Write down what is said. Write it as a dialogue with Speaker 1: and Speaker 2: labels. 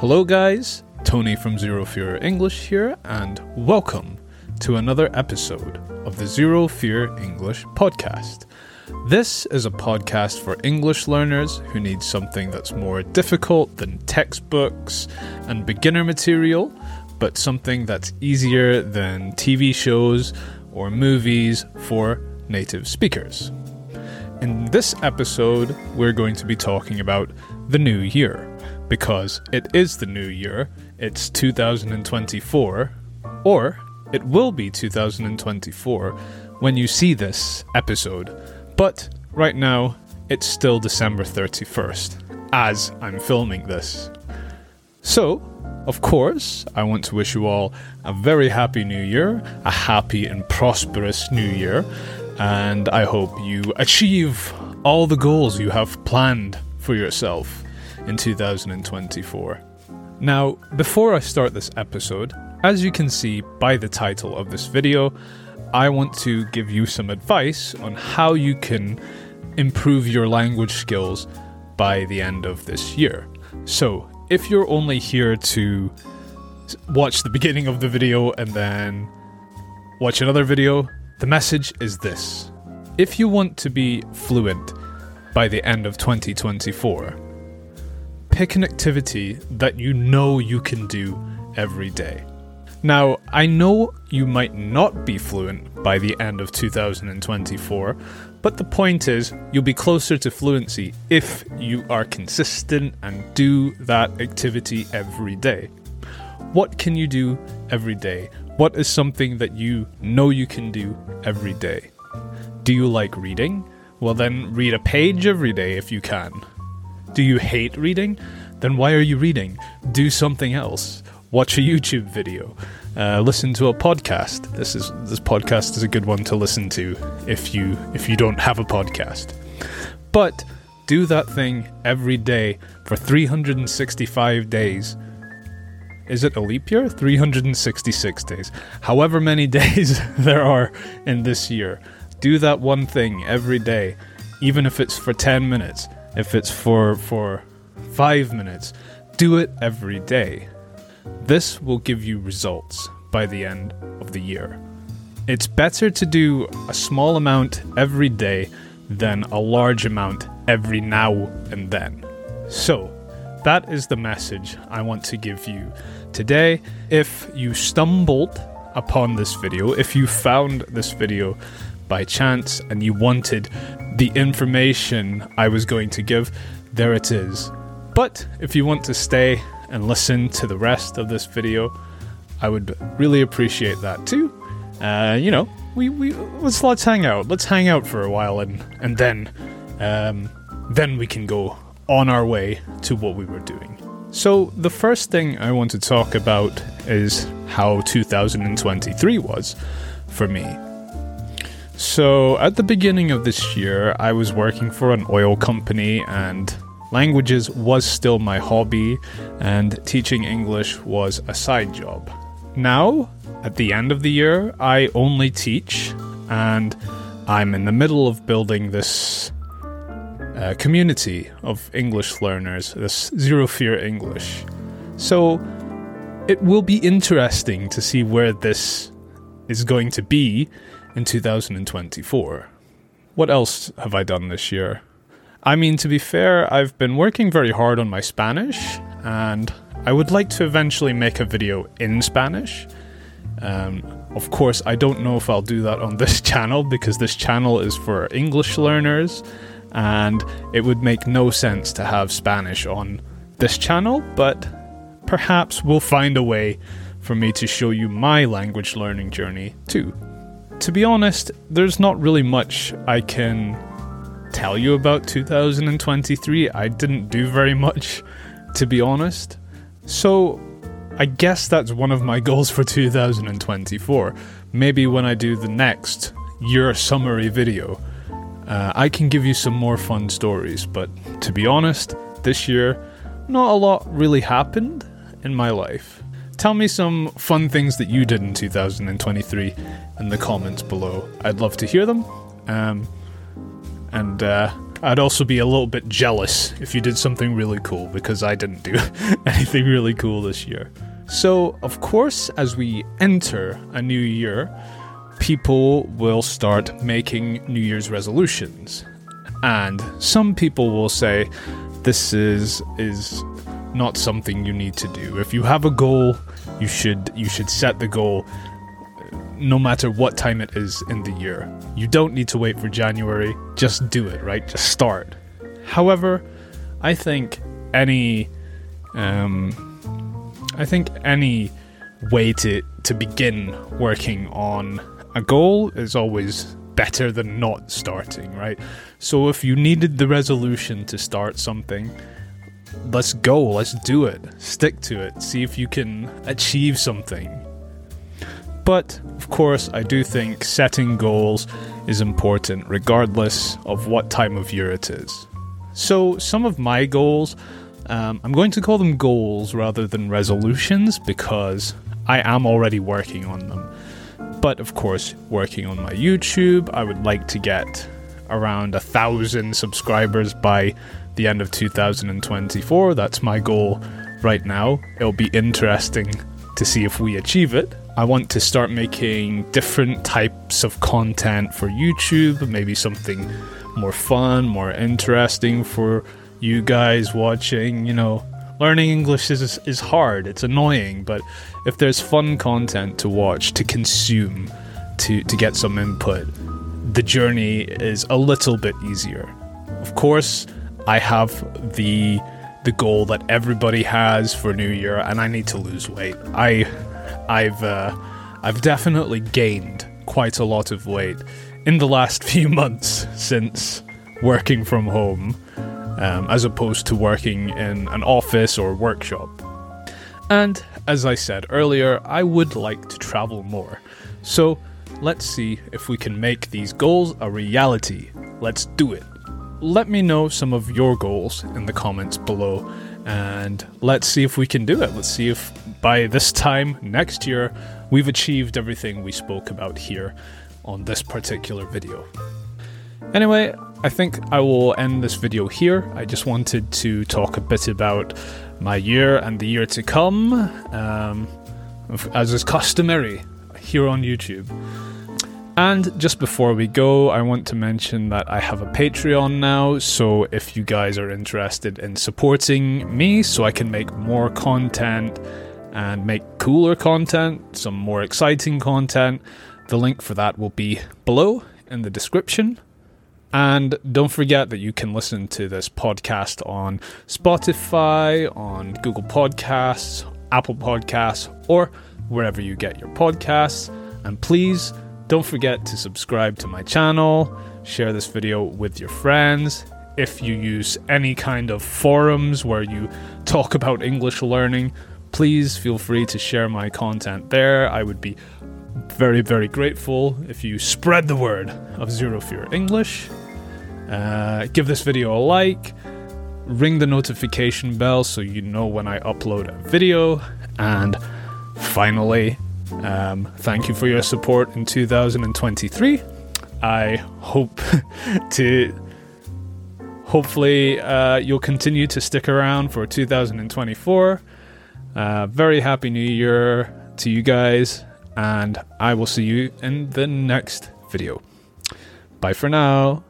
Speaker 1: Hello, guys. Tony from Zero Fear English here, and welcome to another episode of the Zero Fear English podcast. This is a podcast for English learners who need something that's more difficult than textbooks and beginner material, but something that's easier than TV shows or movies for native speakers. In this episode, we're going to be talking about the new year because it is the new year, it's 2024, or it will be 2024 when you see this episode. But right now, it's still December 31st as I'm filming this. So, of course, I want to wish you all a very happy new year, a happy and prosperous new year, and I hope you achieve all the goals you have planned for yourself in 2024. Now, before I start this episode, as you can see by the title of this video, I want to give you some advice on how you can improve your language skills by the end of this year. So, if you're only here to watch the beginning of the video and then watch another video, the message is this. If you want to be fluent by the end of 2024, pick an activity that you know you can do every day. Now, I know you might not be fluent by the end of 2024, but the point is, you'll be closer to fluency if you are consistent and do that activity every day. What can you do every day? What is something that you know you can do every day? Do you like reading? Well, then read a page every day if you can. Do you hate reading? Then why are you reading? Do something else. Watch a YouTube video. Uh, listen to a podcast. This is this podcast is a good one to listen to if you if you don't have a podcast. But do that thing every day for 365 days. Is it a leap year? 366 days. However many days there are in this year. Do that one thing every day, even if it's for 10 minutes, if it's for for 5 minutes. Do it every day. This will give you results by the end of the year. It's better to do a small amount every day than a large amount every now and then. So, that is the message I want to give you today. If you stumbled upon this video, if you found this video by chance and you wanted the information I was going to give, there it is. But if you want to stay and listen to the rest of this video, I would really appreciate that too. Uh, you know, we, we let's let's hang out. Let's hang out for a while and and then um, then we can go on our way to what we were doing. So the first thing I want to talk about is how 2023 was for me. So at the beginning of this year, I was working for an oil company and Languages was still my hobby, and teaching English was a side job. Now, at the end of the year, I only teach, and I'm in the middle of building this uh, community of English learners, this Zero Fear English. So, it will be interesting to see where this is going to be in 2024. What else have I done this year? I mean, to be fair, I've been working very hard on my Spanish, and I would like to eventually make a video in Spanish. Um, of course, I don't know if I'll do that on this channel because this channel is for English learners, and it would make no sense to have Spanish on this channel, but perhaps we'll find a way for me to show you my language learning journey too. To be honest, there's not really much I can tell you about 2023. I didn't do very much, to be honest. So, I guess that's one of my goals for 2024. Maybe when I do the next year summary video, uh, I can give you some more fun stories. But to be honest, this year, not a lot really happened in my life. Tell me some fun things that you did in 2023 in the comments below. I'd love to hear them. Um, and uh, I'd also be a little bit jealous if you did something really cool because I didn't do anything really cool this year. So, of course, as we enter a new year, people will start making New Year's resolutions. And some people will say this is is not something you need to do. If you have a goal, you should you should set the goal no matter what time it is in the year. You don't need to wait for January, just do it, right? Just start. However, I think any um, I think any way to to begin working on a goal is always better than not starting, right? So if you needed the resolution to start something, let's go, let's do it. Stick to it. See if you can achieve something. But of course, I do think setting goals is important regardless of what time of year it is. So, some of my goals, um, I'm going to call them goals rather than resolutions because I am already working on them. But of course, working on my YouTube, I would like to get around a thousand subscribers by the end of 2024. That's my goal right now. It'll be interesting to see if we achieve it. I want to start making different types of content for YouTube, maybe something more fun, more interesting for you guys watching, you know, learning English is is hard. It's annoying, but if there's fun content to watch, to consume, to to get some input, the journey is a little bit easier. Of course, I have the the goal that everybody has for New Year, and I need to lose weight. I I've uh, I've definitely gained quite a lot of weight in the last few months since working from home um, as opposed to working in an office or workshop. And as I said earlier, I would like to travel more. So let's see if we can make these goals a reality. Let's do it. Let me know some of your goals in the comments below and let's see if we can do it. Let's see if by this time next year we've achieved everything we spoke about here on this particular video. Anyway, I think I will end this video here. I just wanted to talk a bit about my year and the year to come, um, as is customary here on YouTube. And just before we go, I want to mention that I have a Patreon now, so if you guys are interested in supporting me so I can make more content and make cooler content, some more exciting content, the link for that will be below in the description. And don't forget that you can listen to this podcast on Spotify, on Google Podcasts, Apple Podcasts, or wherever you get your podcasts. And please don't forget to subscribe to my channel, share this video with your friends. If you use any kind of forums where you talk about English learning, please feel free to share my content there. I would be very, very grateful if you spread the word of Zero Fear English. Uh, give this video a like, ring the notification bell so you know when I upload a video, and finally, um, thank you for your support in 2023. I hope to. Hopefully, uh, you'll continue to stick around for 2024. Uh, very happy new year to you guys, and I will see you in the next video. Bye for now.